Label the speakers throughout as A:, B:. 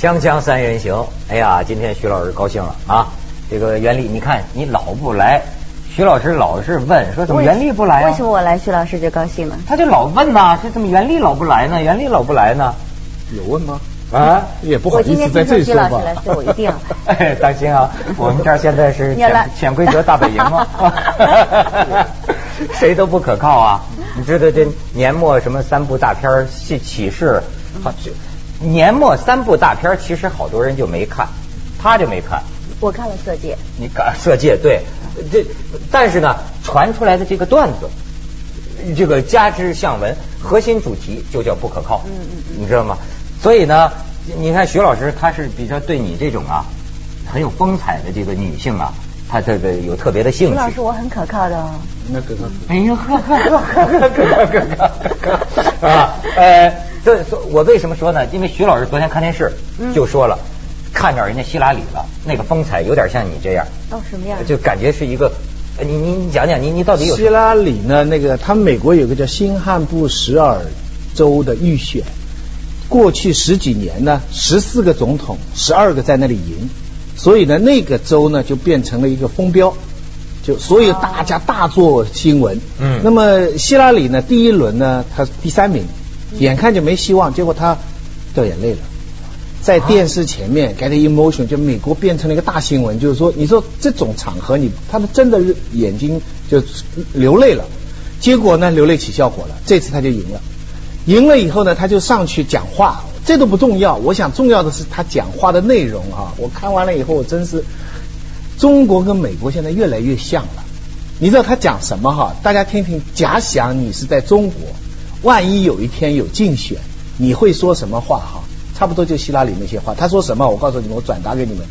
A: 锵锵三人行，哎呀，今天徐老师高兴了啊！这个袁立，你看你老不来，徐老师老是问说怎么袁立不来啊？
B: 为什么我来徐老师就高兴了？
A: 他就老问呐，说怎么袁立老不来呢？袁立老不来呢？
C: 有问吗？
A: 啊，
C: 也不好意思在这里说吧。
B: 徐老师来，所以我一定要来。
A: 哎，当心啊！我们这儿现在是潜潜规则大本营啊，谁都不可靠啊！你知道这年末什么三部大片戏启示？好，年末三部大片其实好多人就没看，他就没看。
B: 我看了《色戒》，
A: 你看《色戒》对，这但是呢，传出来的这个段子，这个加之相文，核心主题就叫不可靠。嗯嗯嗯，你知道吗？所以呢，你看徐老师他是比较对你这种啊很有风采的这个女性啊，他这个有特别的兴趣。
B: 徐老师，我很可靠的哦。
C: 那可靠。
A: 哎呦呵呵呵呵呵可靠可靠啊！呃，这我为什么说呢？因为徐老师昨天看电视就说了，看着人家希拉里了，那个风采有点像你这样。
B: 哦，什么样？
A: 就感觉是一个，你你你讲讲，你你到底有？
C: 希拉里呢？那个他们美国有个叫新罕布什尔州的预选。过去十几年呢，十四个总统，十二个在那里赢，所以呢，那个州呢就变成了一个风标，就所以大家大做新闻。嗯。那么希拉里呢，第一轮呢，他第三名，眼看就没希望，结果他掉眼泪了，在电视前面 get emotion，就美国变成了一个大新闻，就是说，你说这种场合，你他们真的眼睛就流泪了，结果呢，流泪起效果了，这次他就赢了。赢了以后呢，他就上去讲话，这都不重要。我想重要的是他讲话的内容啊！我看完了以后，我真是中国跟美国现在越来越像了。你知道他讲什么哈？大家听听。假想你是在中国，万一有一天有竞选，你会说什么话哈？差不多就希拉里那些话。他说什么？我告诉你们，我转达给你们。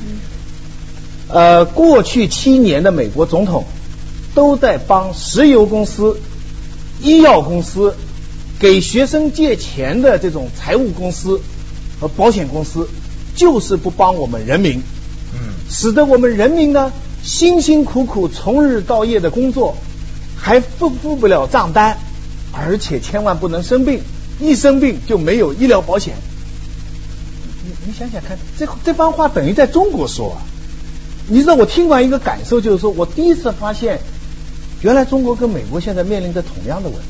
C: 呃，过去七年的美国总统都在帮石油公司、医药公司。给学生借钱的这种财务公司和保险公司，就是不帮我们人民，嗯，使得我们人民呢辛辛苦苦从日到夜的工作，还付付不了账单，而且千万不能生病，一生病就没有医疗保险。你你想想看，这这番话等于在中国说啊！你知道我听完一个感受就是说，我第一次发现，原来中国跟美国现在面临着同样的问题。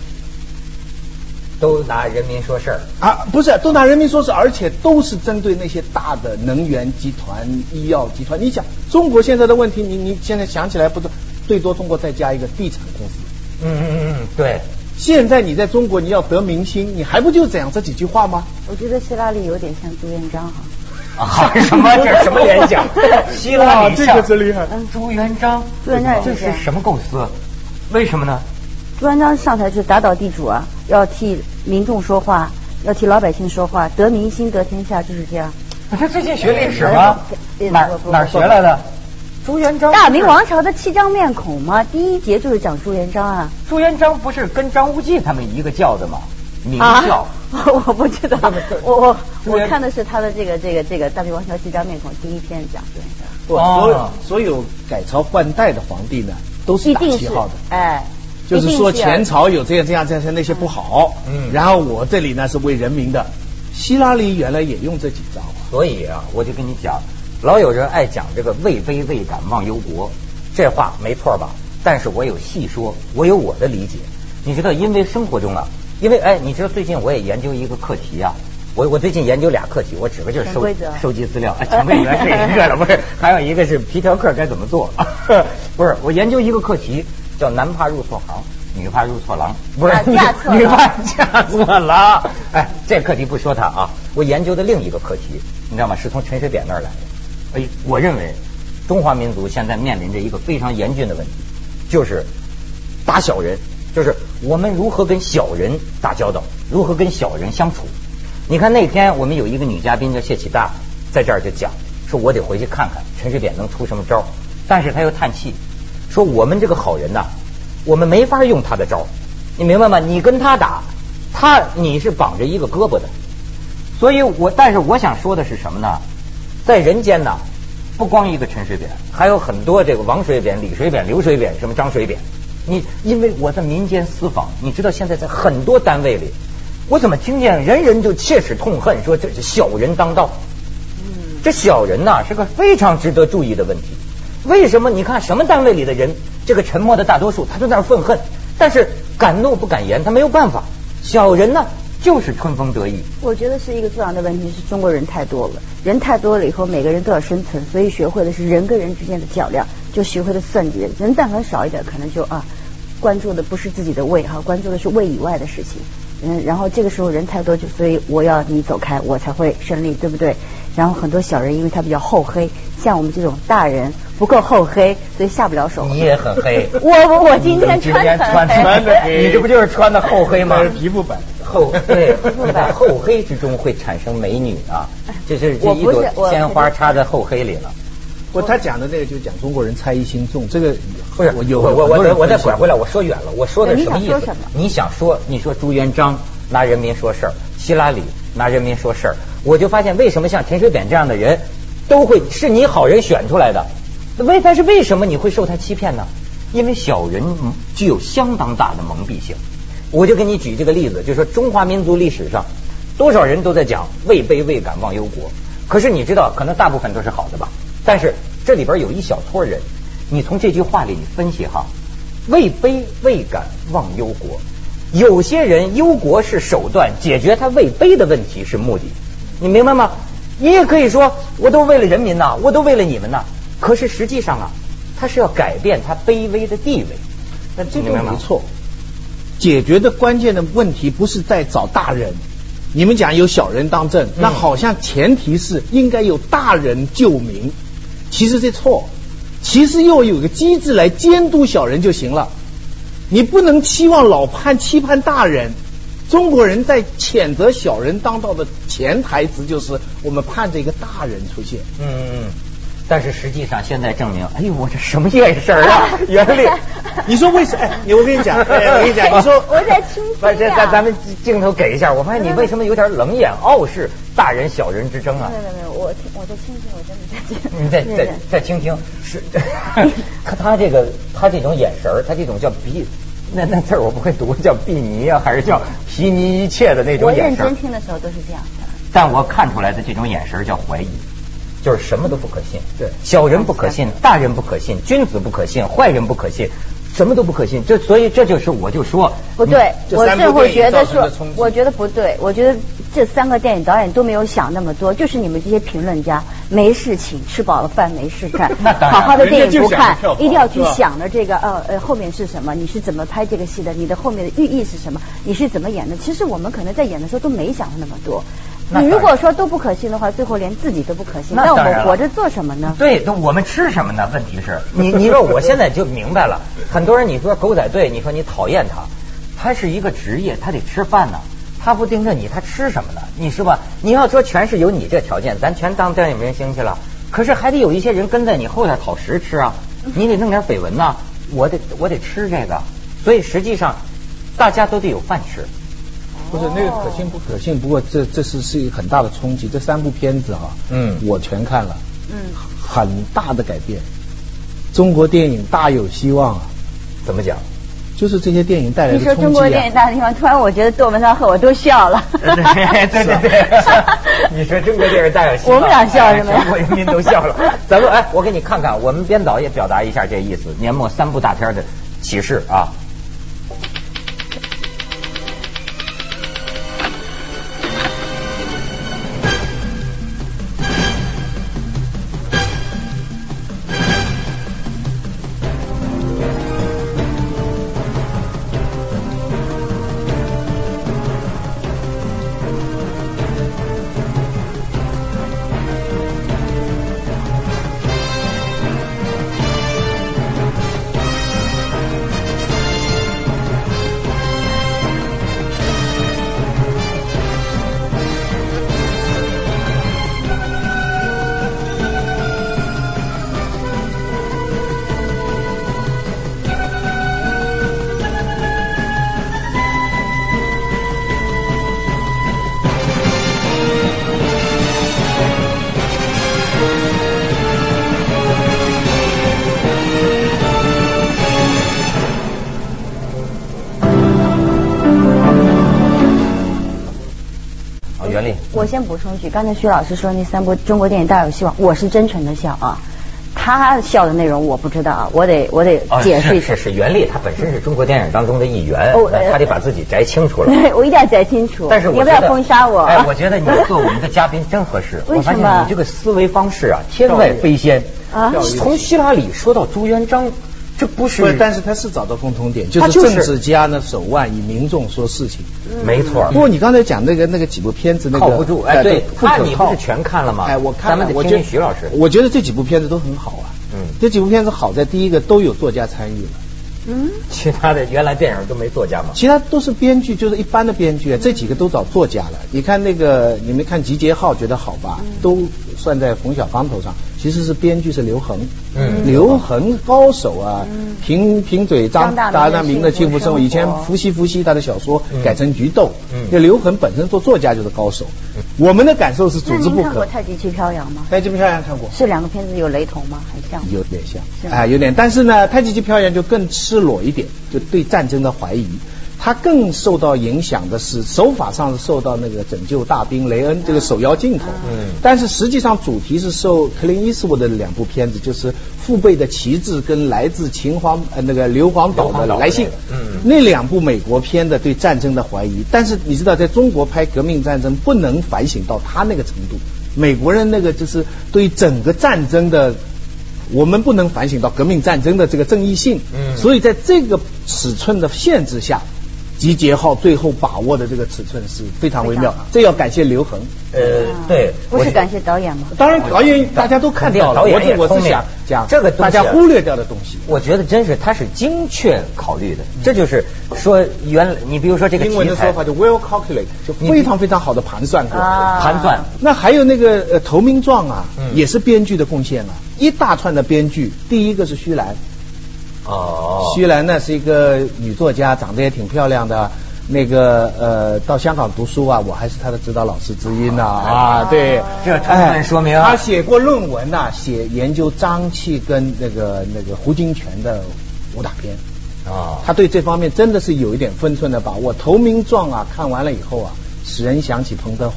A: 都拿人民说事儿
C: 啊，不是都拿人民说事，而且都是针对那些大的能源集团、医药集团。你想，中国现在的问题，你你现在想起来不是最多中国再加一个地产公司。
A: 嗯嗯嗯嗯，对。
C: 现在你在中国你要得民心，你还不就讲这几句话吗？
B: 我觉得希拉里有点像朱元璋哈。
A: 啊，什么这什么演讲？希拉里
C: 这个真厉害。
A: 朱元璋，
B: 朱元璋
A: 这是什么构思？为什么呢？
B: 朱元璋上台是打倒地主啊，要替民众说话，要替老百姓说话，得民心得天下，就是这样。
A: 他最近学历史吗？哪哪学来的？朱元璋。
B: 大明王朝的七张面孔吗？第一节就是讲朱元璋啊。
A: 朱元璋不是跟张无忌他们一个教的吗？明教。
B: 我不知道，我我我看的是他的这个这个这个大明王朝七张面孔第一篇讲朱元
C: 璋。所有所有改朝换代的皇帝呢，都是打旗号的。
B: 哎。
C: 就是说前朝有这样这样这样那些不好，嗯，然后我这里呢是为人民的。希拉里原来也用这几招，
A: 所以啊，我就跟你讲，老有人爱讲这个位卑未敢忘忧国，这话没错吧？但是我有细说，我有我的理解。你知道，因为生活中啊，因为哎，你知道最近我也研究一个课题啊，我我最近研究俩课题，我指个就是收收集资料，潜规则是一个了，不是？还有一个是皮条客该怎么做？不是，我研究一个课题。叫男怕入错行，女怕入错郎，
B: 不是
A: 女女怕嫁错郎。哎，这课题不说他啊，我研究的另一个课题，你知道吗？是从陈水扁那儿来的。哎，我认为中华民族现在面临着一个非常严峻的问题，就是打小人，就是我们如何跟小人打交道，如何跟小人相处。你看那天我们有一个女嘉宾叫谢启大，在这儿就讲，说我得回去看看陈水扁能出什么招，但是他又叹气。说我们这个好人呐，我们没法用他的招，你明白吗？你跟他打，他你是绑着一个胳膊的，所以我但是我想说的是什么呢？在人间呢，不光一个陈水扁，还有很多这个王水扁、李水扁、刘水扁，什么张水扁。你因为我在民间私访，你知道现在在很多单位里，我怎么听见人人就切齿痛恨，说这是小人当道。这小人呐是个非常值得注意的问题。为什么？你看什么单位里的人，这个沉默的大多数，他都在那愤恨，但是敢怒不敢言，他没有办法。小人呢，就是春风得意。
B: 我觉得是一个重要的问题是中国人太多了，人太多了以后，每个人都要生存，所以学会的是人跟人之间的较量，就学会了算计人。人但凡少一点，可能就啊，关注的不是自己的胃哈，关注的是胃以外的事情。嗯，然后这个时候人太多，就所以我要你走开，我才会胜利，对不对？然后很多小人，因为他比较厚黑，像我们这种大人不够厚黑，所以下不了手。
A: 你也很黑。
B: 我我我今天穿的
A: 穿的黑，你这不就是穿的厚黑吗？
C: 皮肤白。
A: 厚对，在厚黑之中会产生美女啊，这是这一朵鲜花插在厚黑里了。
C: 不，他讲的那个就讲中国人猜疑心重，这个
A: 不是我有我我我再拐回来，我说远了，我说的什么意思？你想说你说朱元璋拿人民说事儿，希拉里拿人民说事儿，我就发现为什么像陈水扁这样的人都会是你好人选出来的？为但是为什么你会受他欺骗呢？因为小人具有相当大的蒙蔽性。我就给你举这个例子，就说中华民族历史上多少人都在讲位卑未敢忘忧国，可是你知道，可能大部分都是好的吧？但是这里边有一小撮人，你从这句话里你分析哈，位卑未敢忘忧国，有些人忧国是手段，解决他位卑的问题是目的，你明白吗？你也可以说，我都为了人民呐，我都为了你们呐，可是实际上啊，他是要改变他卑微的地位，
C: 那这个没错。解决的关键的问题不是在找大人，你们讲有小人当政，那好像前提是应该有大人救民，其实这错，其实要有个机制来监督小人就行了，你不能期望老盼期盼大人，中国人在谴责小人当道的潜台词就是我们盼着一个大人出现。嗯嗯
A: 嗯。但是实际上，现在证明，哎呦，我这什么眼神啊？袁立，
C: 你说为什么？哎，我跟你讲，我跟你讲，你说
B: 我在倾听
A: 这咱咱们镜头给一下，我发现你为什么有点冷眼傲视大人小人之争
B: 啊？没有没有，我听我在倾听，我真的在
A: 听。你再再再倾听，是，可他这个他这种眼神他这种叫鼻，那那字我不会读，叫睥睨啊，还是叫皮泥一切的那种眼
B: 神？我认真听的时候都是这样的。
A: 但我看出来的这种眼神叫怀疑。就是什么都不可信，
C: 对，
A: 小人不可信，大人不可信，君子不可信，坏人不可信，什么都不可信。这所以这就是我就说
B: 不对，我最后觉得说，我觉得不对，我觉得这三个电影导演都没有想那么多，就是你们这些评论家没事情，吃饱了饭没事干，好好的电影不看，一定要去想着这个呃呃后面是什么，你是怎么拍这个戏的，你的后面的寓意是什么，你是怎么演的？其实我们可能在演的时候都没想那么多。你如果说都不可信的话，最后连自己都不可信，那我们活着做什么呢？
A: 对，我们吃什么呢？问题是 你，你说我现在就明白了。很多人你说狗仔队，你说你讨厌他，他是一个职业，他得吃饭呢。他不盯着你，他吃什么呢？你是吧？你要说全是有你这条件，咱全当电影明星去了。可是还得有一些人跟在你后边讨食吃啊，你得弄点绯闻呐。我得我得吃这个，所以实际上大家都得有饭吃。
C: 不是那个可信不可信？不过这这是是一个很大的冲击。这三部片子哈，嗯，我全看了，嗯，很大的改变。中国电影大有希望啊！
A: 怎么讲？
C: 就是这些电影带来的
B: 冲击啊！你说中国电影大的地方，突然我觉得窦文涛和我都笑了。
A: 对 对对，你说中国电影大有希望，
B: 我们俩笑什么？
A: 全国人民都笑了。咱们哎，我给你看看，我们编导也表达一下这意思。年末三部大片的启示啊。
B: 先补充一句，刚才徐老师说那三部中国电影大有希望，我是真诚的笑啊。他笑的内容我不知道啊，我得我得解释一
A: 下。是是，袁立他本身是中国电影当中的一员，他得把自己摘清楚了。
B: 对，我一定要摘清楚。
A: 但是
B: 你不要封杀我。
A: 哎，我觉得你做我们的嘉宾真合适。
B: 为什
A: 么？你这个思维方式啊，天外飞仙啊！从希拉里说到朱元璋。这不是，
C: 但是他是找到共同点，就是政治家呢手腕以民众说事情，
A: 没错。
C: 不过你刚才讲那个那个几部片子，那个
A: 靠不住，哎，对，那你不是全看了吗？
C: 哎，我看
A: 了，我听听徐老师。
C: 我觉得这几部片子都很好啊，嗯，这几部片子好在第一个都有作家参与了，
A: 嗯，其他的原来电影都没作家吗？
C: 其他都是编剧，就是一般的编剧，这几个都找作家了。你看那个，你没看《集结号》觉得好吧？都算在冯小刚头上。其实是编剧是刘恒，嗯刘恒高手啊，贫贫嘴张大大明的幸福生活，以前伏羲伏羲他的小说改成菊豆，那刘恒本身做作家就是高手。我们的感受是组织不可。看
B: 过《太极旗飘扬》吗？
C: 太极旗飘扬看过。
B: 是两个片子有雷同吗？
C: 有点像，啊，有点，但是呢，《太极旗飘扬》就更赤裸一点，就对战争的怀疑。他更受到影响的是手法上是受到那个拯救大兵雷恩这个首要镜头，嗯，但是实际上主题是受克林伊斯沃的两部片子，就是父辈的旗帜跟来自秦皇呃那个硫磺岛的来信，嗯，那两部美国片的对战争的怀疑，但是你知道在中国拍革命战争不能反省到他那个程度，美国人那个就是对整个战争的，我们不能反省到革命战争的这个正义性，嗯，所以在这个尺寸的限制下。集结号最后把握的这个尺寸是非常微妙，这要感谢刘恒。
A: 呃，对，
B: 不是感谢导演吗？
C: 当然，导演大家都看到了，
A: 导演
C: 我是想讲
A: 这个
C: 大家忽略掉的东西。
A: 我觉得真是他是精确考虑的，这就是说原你比如说这个
C: 英文的说法就 well calculate，就非常非常好的盘算过，
A: 盘算。
C: 那还有那个呃投名状啊，也是编剧的贡献啊，一大串的编剧，第一个是徐兰。哦，徐兰呢是一个女作家，长得也挺漂亮的。那个呃，到香港读书啊，我还是她的指导老师之一呢。啊，对，
A: 这充分说明
C: 她写过论文呐，写研究张气跟那个那个胡金铨的武打片。啊，他对这方面真的是有一点分寸的把握。投名状啊，看完了以后啊，使人想起彭德怀。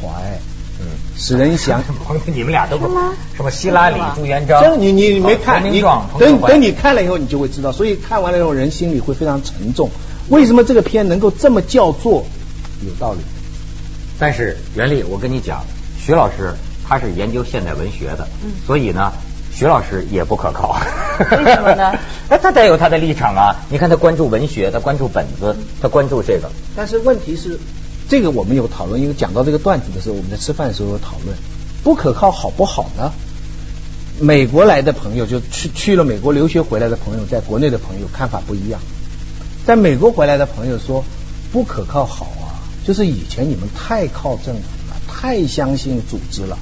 C: 嗯，使人想，
A: 你们俩都不什么希拉里、朱元璋，
C: 你你没看，你等等你看了以后，你就会知道。所以看完了以后，人心里会非常沉重。为什么这个片能够这么叫做？有道理。
A: 但是袁立，我跟你讲，徐老师他是研究现代文学的，所以呢，徐老师也不可靠。
B: 为什么呢？
A: 哎，他得有他的立场啊！你看他关注文学，他关注本子，他关注这个。
C: 但是问题是。这个我们有讨论，因为讲到这个段子的时候，我们在吃饭的时候有讨论，不可靠好不好呢？美国来的朋友就去去了美国留学回来的朋友，在国内的朋友看法不一样。在美国回来的朋友说不可靠好啊，就是以前你们太靠政府了，太相信组织了，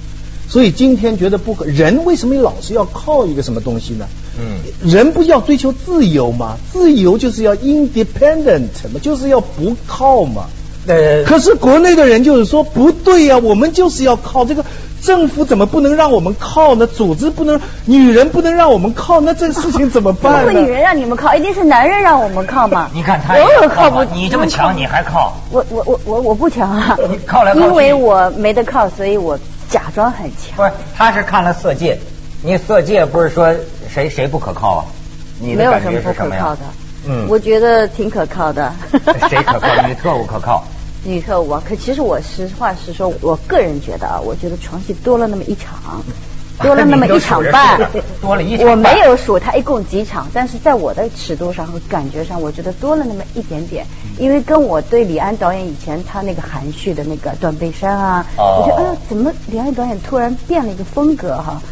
C: 所以今天觉得不可。人为什么老是要靠一个什么东西呢？嗯，人不要追求自由吗？自由就是要 independent 嘛，就是要不靠嘛。呃，可是国内的人就是说不对呀，我们就是要靠这个政府，怎么不能让我们靠呢？组织不能，女人不能让我们靠，那这事情怎么办？
B: 不会女人让你们靠，一定是男人让我们靠嘛？
A: 你看他，
B: 我有靠不？
A: 你这么强，你还靠？
B: 我我我我我不强啊！
A: 你靠来靠
B: 去，因为我没得靠，所以我假装很强。
A: 不是，他是看了色戒，你色戒不是说谁谁不可靠啊？你
B: 没有什么不可靠的。嗯，我觉得挺可靠的。
A: 谁可靠？女特务可靠？
B: 女特务啊，可其实我实话实说，我个人觉得啊，我觉得床戏多了那么一场，多了那么一场半，
A: 多了一场。
B: 我没有数他一共几场，但是在我的尺度上和感觉上，我觉得多了那么一点点。因为跟我对李安导演以前他那个含蓄的那个断背山啊，我觉得哎呀，怎么李安导演突然变了一个风格哈？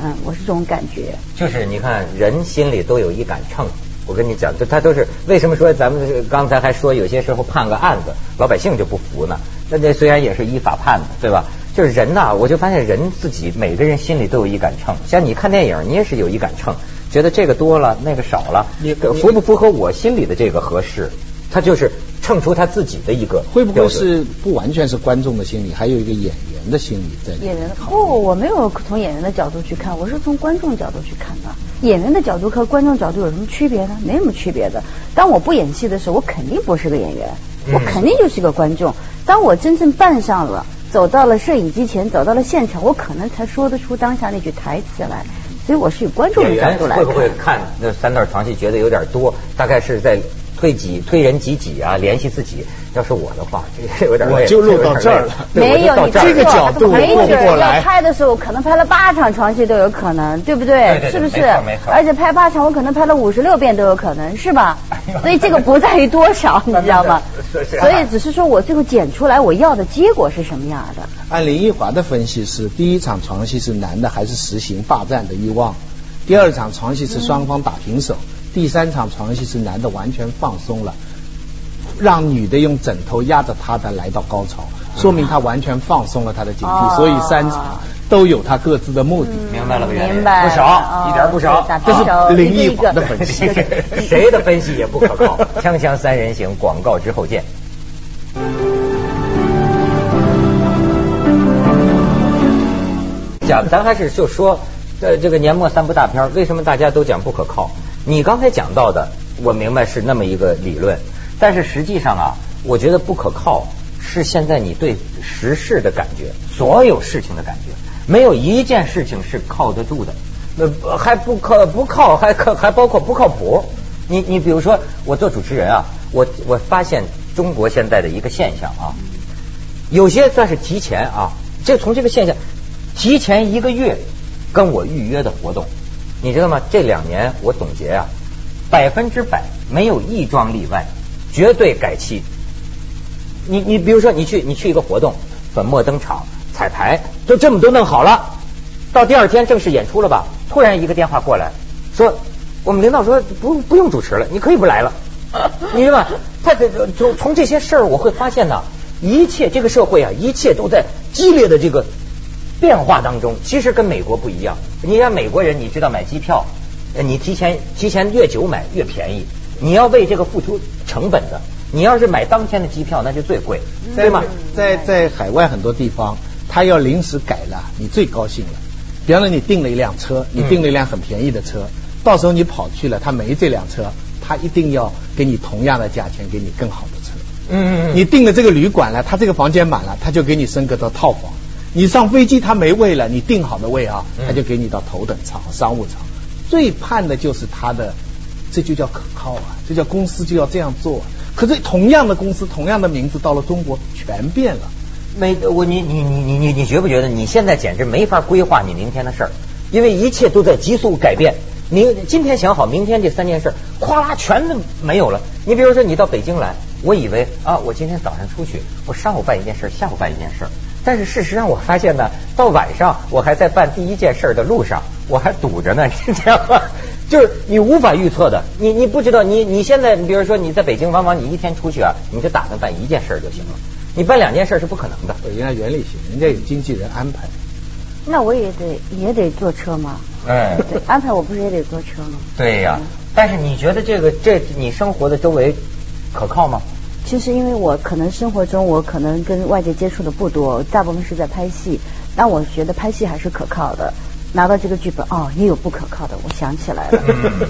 B: 嗯，我是这种感觉。
A: 就是你看，人心里都有一杆秤。我跟你讲，这他都是为什么说咱们刚才还说有些时候判个案子，老百姓就不服呢？那这虽然也是依法判的，对吧？就是人呐，我就发现人自己每个人心里都有一杆秤。像你看电影，你也是有一杆秤，觉得这个多了，那个少了，你符不符合我心里的这个合适？他就是秤出他自己的一个，
C: 会不会是不完全是观众的心理，还有一个演员的心理在？
B: 演员的不，我没有从演员的角度去看，我是从观众角度去看的。演员的角度和观众角度有什么区别呢？没什么区别的。当我不演戏的时候，我肯定不是个演员，我肯定就是个观众。当我真正扮上了走到了摄影机前，走到了现场，我可能才说得出当下那句台词来。所以我是以观众的角度来。
A: 会不会看那三段床戏觉得有点多？大概是在。推己推人及己啊，联系自己。要是我的话，这有点
C: 我就录到这儿了。
B: 没有你
C: 这个角度过不来。
B: 拍的时候可能拍了八场床戏都有可能，对不对？是不是？而且拍八场，我可能拍了五十六遍都有可能，是吧？所以这个不在于多少，你知道吗？所以只是说我最后剪出来我要的结果是什么样的。
C: 按林奕华的分析是，第一场床戏是男的还是实行霸占的欲望，第二场床戏是双方打平手。第三场床戏是男的完全放松了，让女的用枕头压着他的来到高潮，说明他完全放松了他的警惕，所以三场都有他各自的目的。
A: 明白了，
B: 明白
A: 不少，一点不少。
C: 这是林毅的分析，
A: 谁的分析也不可靠。锵锵三人行，广告之后见。讲，咱还是就说，呃，这个年末三部大片，为什么大家都讲不可靠？你刚才讲到的，我明白是那么一个理论，但是实际上啊，我觉得不可靠是现在你对时事的感觉，所有事情的感觉，没有一件事情是靠得住的，那还不靠不靠，还靠还包括不靠谱。你你比如说，我做主持人啊，我我发现中国现在的一个现象啊，有些算是提前啊，就从这个现象提前一个月跟我预约的活动。你知道吗？这两年我总结啊，百分之百没有一桩例外，绝对改期。你你比如说，你去你去一个活动，粉墨登场、彩排，就这么都弄好了，到第二天正式演出了吧？突然一个电话过来，说我们领导说不不用主持了，你可以不来了。你知道吗？他这从从这些事儿我会发现呢，一切这个社会啊，一切都在激烈的这个。变化当中，其实跟美国不一样。你像美国人，你知道买机票，你提前提前越久买越便宜，你要为这个付出成本的。你要是买当天的机票，那就最贵，对吗？
C: 在在海外很多地方，他要临时改了，你最高兴了。比方说，你订了一辆车，你订了一辆很便宜的车，到时候你跑去了，他没这辆车，他一定要给你同样的价钱，给你更好的车。嗯嗯。你订了这个旅馆了，他这个房间满了，他就给你升格到套房。你上飞机他没位了，你订好的位啊，他就给你到头等舱、商务舱。最盼的就是他的，这就叫可靠啊，这叫公司就要这样做。可是同样的公司、同样的名字，到了中国全变了。
A: 没我你你你你你你觉不觉得你现在简直没法规划你明天的事儿，因为一切都在急速改变。你今天想好明天这三件事，咵啦全都没有了。你比如说你到北京来，我以为啊，我今天早上出去，我上午办一件事，下午办一件事。但是事实上，我发现呢，到晚上我还在办第一件事的路上，我还堵着呢，你知道吗？就是你无法预测的，你你不知道，你你现在，你比如说你在北京，往往你一天出去啊，你就打算办一件事就行了，你办两件事是不可能的。
C: 人家原理性，人家有经纪人安排。
B: 那我也得也得坐车吗？哎，安排我不是也得坐车吗？
A: 对呀，但是你觉得这个这你生活的周围可靠吗？
B: 其实，因为我可能生活中我可能跟外界接触的不多，大部分是在拍戏，但我觉得拍戏还是可靠的。拿到这个剧本哦，也有不可靠的。我想起来了，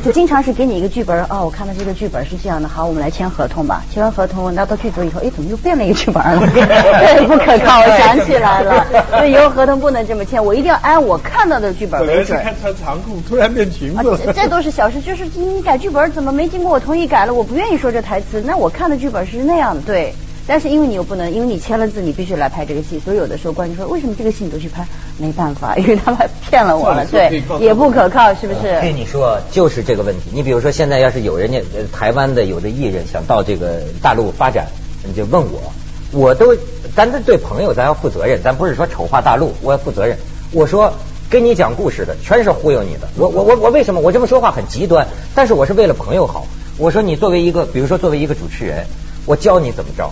B: 就经常是给你一个剧本哦，我看到这个剧本是这样的，好，我们来签合同吧。签完合同拿到剧组以后，哎，怎么又变了一个剧本了？对，不可靠。我想起来了，所以以后合同不能这么签，我一定要按我看到的剧本为准。
C: 看穿长裤，突然变裙子。
B: 这都是小事，就是你改剧本怎么没经过我同意改了？我不愿意说这台词，那我看的剧本是那样的，对。但是因为你又不能，因为你签了字，你必须来拍这个戏，所以有的时候观众说，为什么这个戏你都去拍？没办法，因为他们骗了我了，对，也不可靠，是不是？
A: 跟你说，就是这个问题。你比如说，现在要是有人家台湾的有的艺人想到这个大陆发展，你就问我，我都，咱这对朋友咱要负责任，咱不是说丑化大陆，我要负责任。我说，跟你讲故事的全是忽悠你的。我我我我为什么我这么说话很极端？但是我是为了朋友好。我说你作为一个，比如说作为一个主持人，我教你怎么着。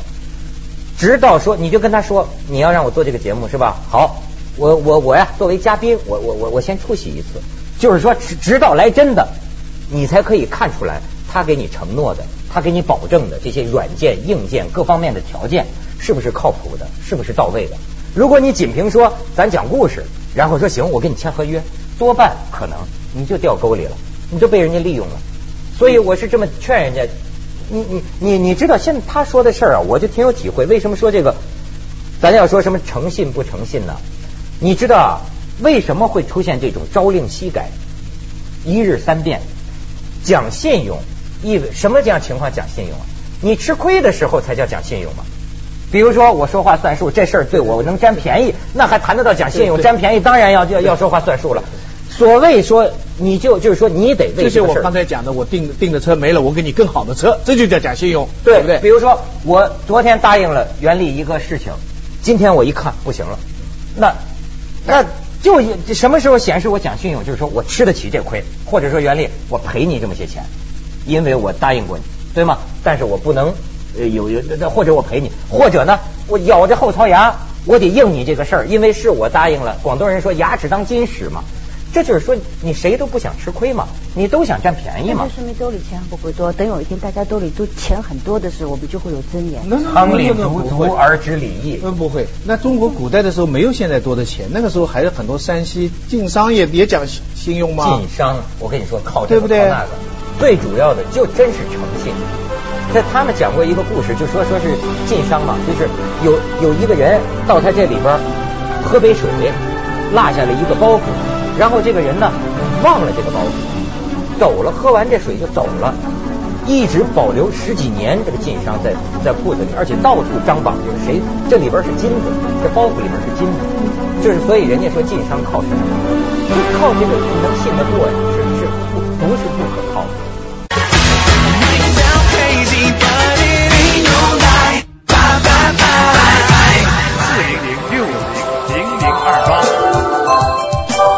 A: 直到说，你就跟他说，你要让我做这个节目是吧？好，我我我呀，作为嘉宾，我我我我先出席一次，就是说，直直到来真的，你才可以看出来，他给你承诺的，他给你保证的这些软件、硬件各方面的条件是不是靠谱的，是不是到位的？如果你仅凭说咱讲故事，然后说行，我跟你签合约，多半可能你就掉沟里了，你就被人家利用了。所以我是这么劝人家。你你你你知道现在他说的事儿啊，我就挺有体会。为什么说这个咱要说什么诚信不诚信呢？你知道为什么会出现这种朝令夕改、一日三变？讲信用意味什么这样情况讲信用啊？你吃亏的时候才叫讲信用嘛。比如说我说话算数，这事儿对我能占便宜，那还谈得到讲信用？占便宜当然要要要说话算数了。所谓说你就就是说你得为
C: 这是我刚才讲的，我订订的车没了，我给你更好的车，这就叫讲信用，
A: 对
C: 不对？
A: 比如说我昨天答应了袁立一个事情，今天我一看不行了，那那就什么时候显示我讲信用？就是说我吃得起这亏，或者说袁立我赔你这么些钱，因为我答应过你，对吗？但是我不能。呃，有有那或者我赔你，或者呢，我咬着后槽牙，我得应你这个事儿，因为是我答应了。广东人说牙齿当金使嘛，这就是说你谁都不想吃亏嘛，你都想占便宜嘛。
B: 说明兜里钱不会多，等有一天大家兜里都钱很多的时候，我们就会有尊严。
A: 仓里足足而知礼义。
C: 嗯，不会。那中国古代的时候没有现在多的钱，那个时候还有很多山西晋商也也讲信用吗？
A: 晋商，我跟你说靠这个靠那个，最主要的就真是诚信。在他们讲过一个故事，就说说是晋商嘛，就是有有一个人到他这里边喝杯水，落下了一个包袱，然后这个人呢忘了这个包袱，走了，喝完这水就走了，一直保留十几年。这个晋商在在铺子里，而且到处张榜，就是谁这里边是金子，这包袱里边是金子，就是所以人家说晋商靠什么？就靠这个能信得过呀，是是不不是不可靠。